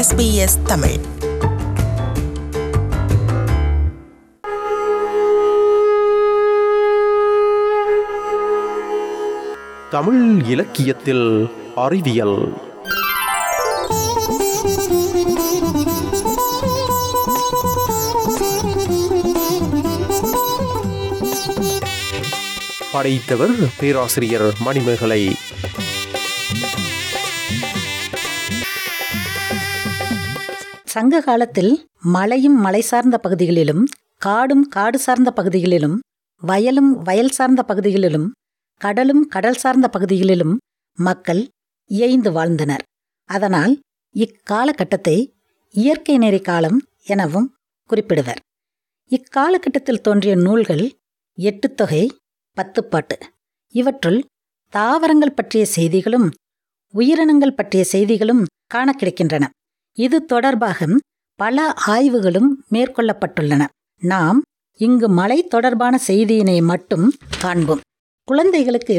SBS Tamil. Tamil இலக்கியத்தில் அறிவியல். படைத்தவர் பேராசிரியர் மணிமேகலை. சங்க காலத்தில் மலையும் மலை சார்ந்த பகுதிகளிலும் காடும் காடு சார்ந்த பகுதிகளிலும் வயலும் வயல் சார்ந்த பகுதிகளிலும் கடலும் கடல் சார்ந்த பகுதிகளிலும் மக்கள் இயைந்து வாழ்ந்தனர். அதனால் இக்காலகட்டத்தை இயற்கை நெறி காலம் எனவும் குறிப்பிடுவர். இக்காலகட்டத்தில் தோன்றிய நூல்கள் எட்டுத்தொகை பத்துப்பாட்டு இவற்றுள் தாவரங்கள் பற்றிய செய்திகளும் உயிரினங்கள் பற்றிய செய்திகளும் காண கிடைக்கின்றன. இது தொடர்பாக பல ஆய்வுகளும் மேற்கொள்ளப்பட்டுள்ளன. நாம் இங்கு மழை தொடர்பான செய்தியினை மட்டும் காண்போம். குழந்தைகளுக்கு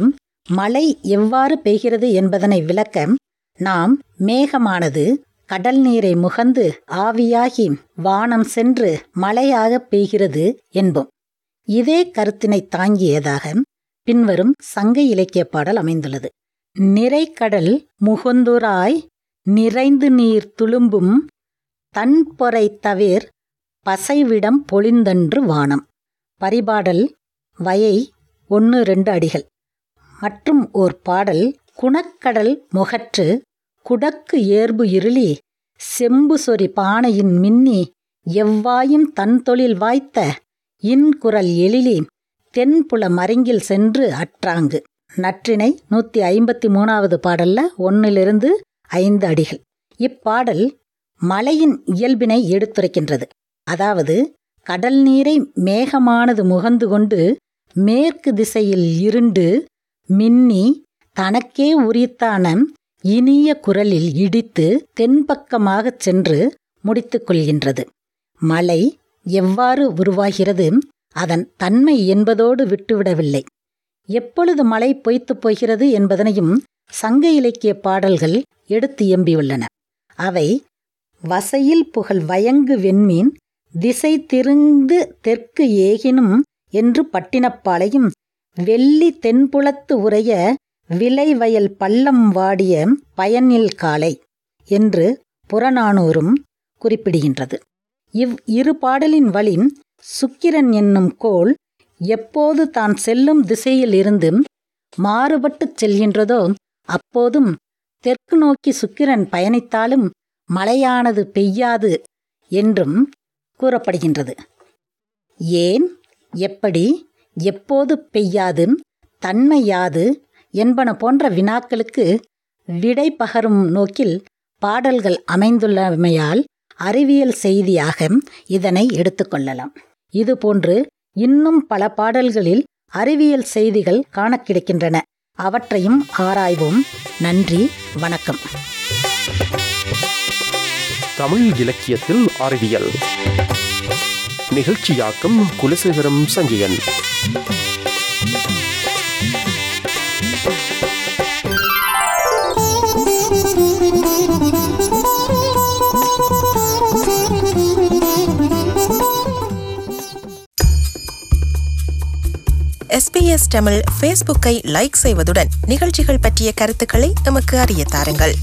மழை எவ்வாறு பெய்கிறது என்பதனை விளக்க நாம் மேகமானது கடல் நீரை முகந்து ஆவியாகி வானம் சென்று மழையாக பெய்கிறது என்போம். இதே கருத்தினை தாங்கியதாக பின்வரும் சங்க இலக்கிய பாடல் அமைந்துள்ளது. நிறைக்கடல் முகுந்துராய் நிறைந்து நீர் துளும்பும் தன்பொறை தவிர் பசைவிடம் பொழிந்தன்று வானம். பரிபாடல் வயை ஒன்று ரெண்டு அடிகள். மற்றும் ஓர் பாடல் குணக்கடல் முகற்று குடக்கு ஏர்பு இருளி செம்பு சொறி பானையின் மின்னி எவ்வாயும் தன் தொழில் வாய்த்த இன்குரல் எழிலி தென்புல மருங்கில் சென்று அற்றாங்கு. நற்றினை நூற்றி ஐம்பத்தி மூணாவது பாடல்ல ஒன்னிலிருந்து ஐந்து அடிகள். இப்பாடல் மலையின் இயல்பினை எடுத்துரைக்கின்றது. அதாவது கடல் நீரை மேகமானது முகந்து கொண்டு மேற்கு திசையில் இருண்டு மின்னி தனக்கே உரித்தான இனிய குரலில் இடித்து தென்பக்கமாகச் சென்று முடித்துக்கொள்கின்றது மலை எவ்வாறு உருவாகிறது அதன் தன்மை என்பதோடு விட்டுவிடவில்லை. எப்பொழுது மழை பொய்த்துப் போகிறது என்பதனையும் சங்க இலக்கிய பாடல்கள் எடுத்து எம்பியுள்ளன. அவை வசையில் புகழ் வயங்கு வெண்மீன் திசை திருந்து தெற்கு ஏகினும் என்று பட்டினப்பாளையும் வெள்ளி தென்புலத்து உரைய விளைவயல் பள்ளம் வாடிய பயனில் காலை என்று புறநானூறும் குறிப்பிடுகின்றது. இவ் இரு பாடலின் வழி சுக்கிரன் என்னும் கோள் எப்போது தான் செல்லும் திசையில் இருந்து மாறுபட்டுச் செல்கின்றதோ அப்போதும் தெற்கு நோக்கி சுக்கிரன் பயணித்தாலும் மழையானது பெய்யாது என்றும் கூறப்படுகின்றது. ஏன்? எப்படி? எப்போது பெய்யாதும் தன்மை யாது என்பன போன்ற வினாக்களுக்கு விடை பகரும் நோக்கில் பாடல்கள் அமைந்துள்ளமையால் அறிவியல் செய்தியாக இதனை எடுத்துக்கொள்ளலாம் இதுபோன்று இன்னும் பல பாடல்களில் அறிவியல் செய்திகள் காண கிடைக்கின்றன. அவற்றையும் ஆராய்வோம். நன்றி வணக்கம். தமிழ் இலக்கியத்தில் அறிவியல். நிகழ்ச்சியாக்கம் குலசேகரம் சஞ்சயன் எஸ் தமிழ் ஃபேஸ்புக்கை லைக் செய்வதுடன் நிகழ்ச்சிகள் பற்றிய கருத்துக்களை எமக்கு அறிய தாருங்கள்.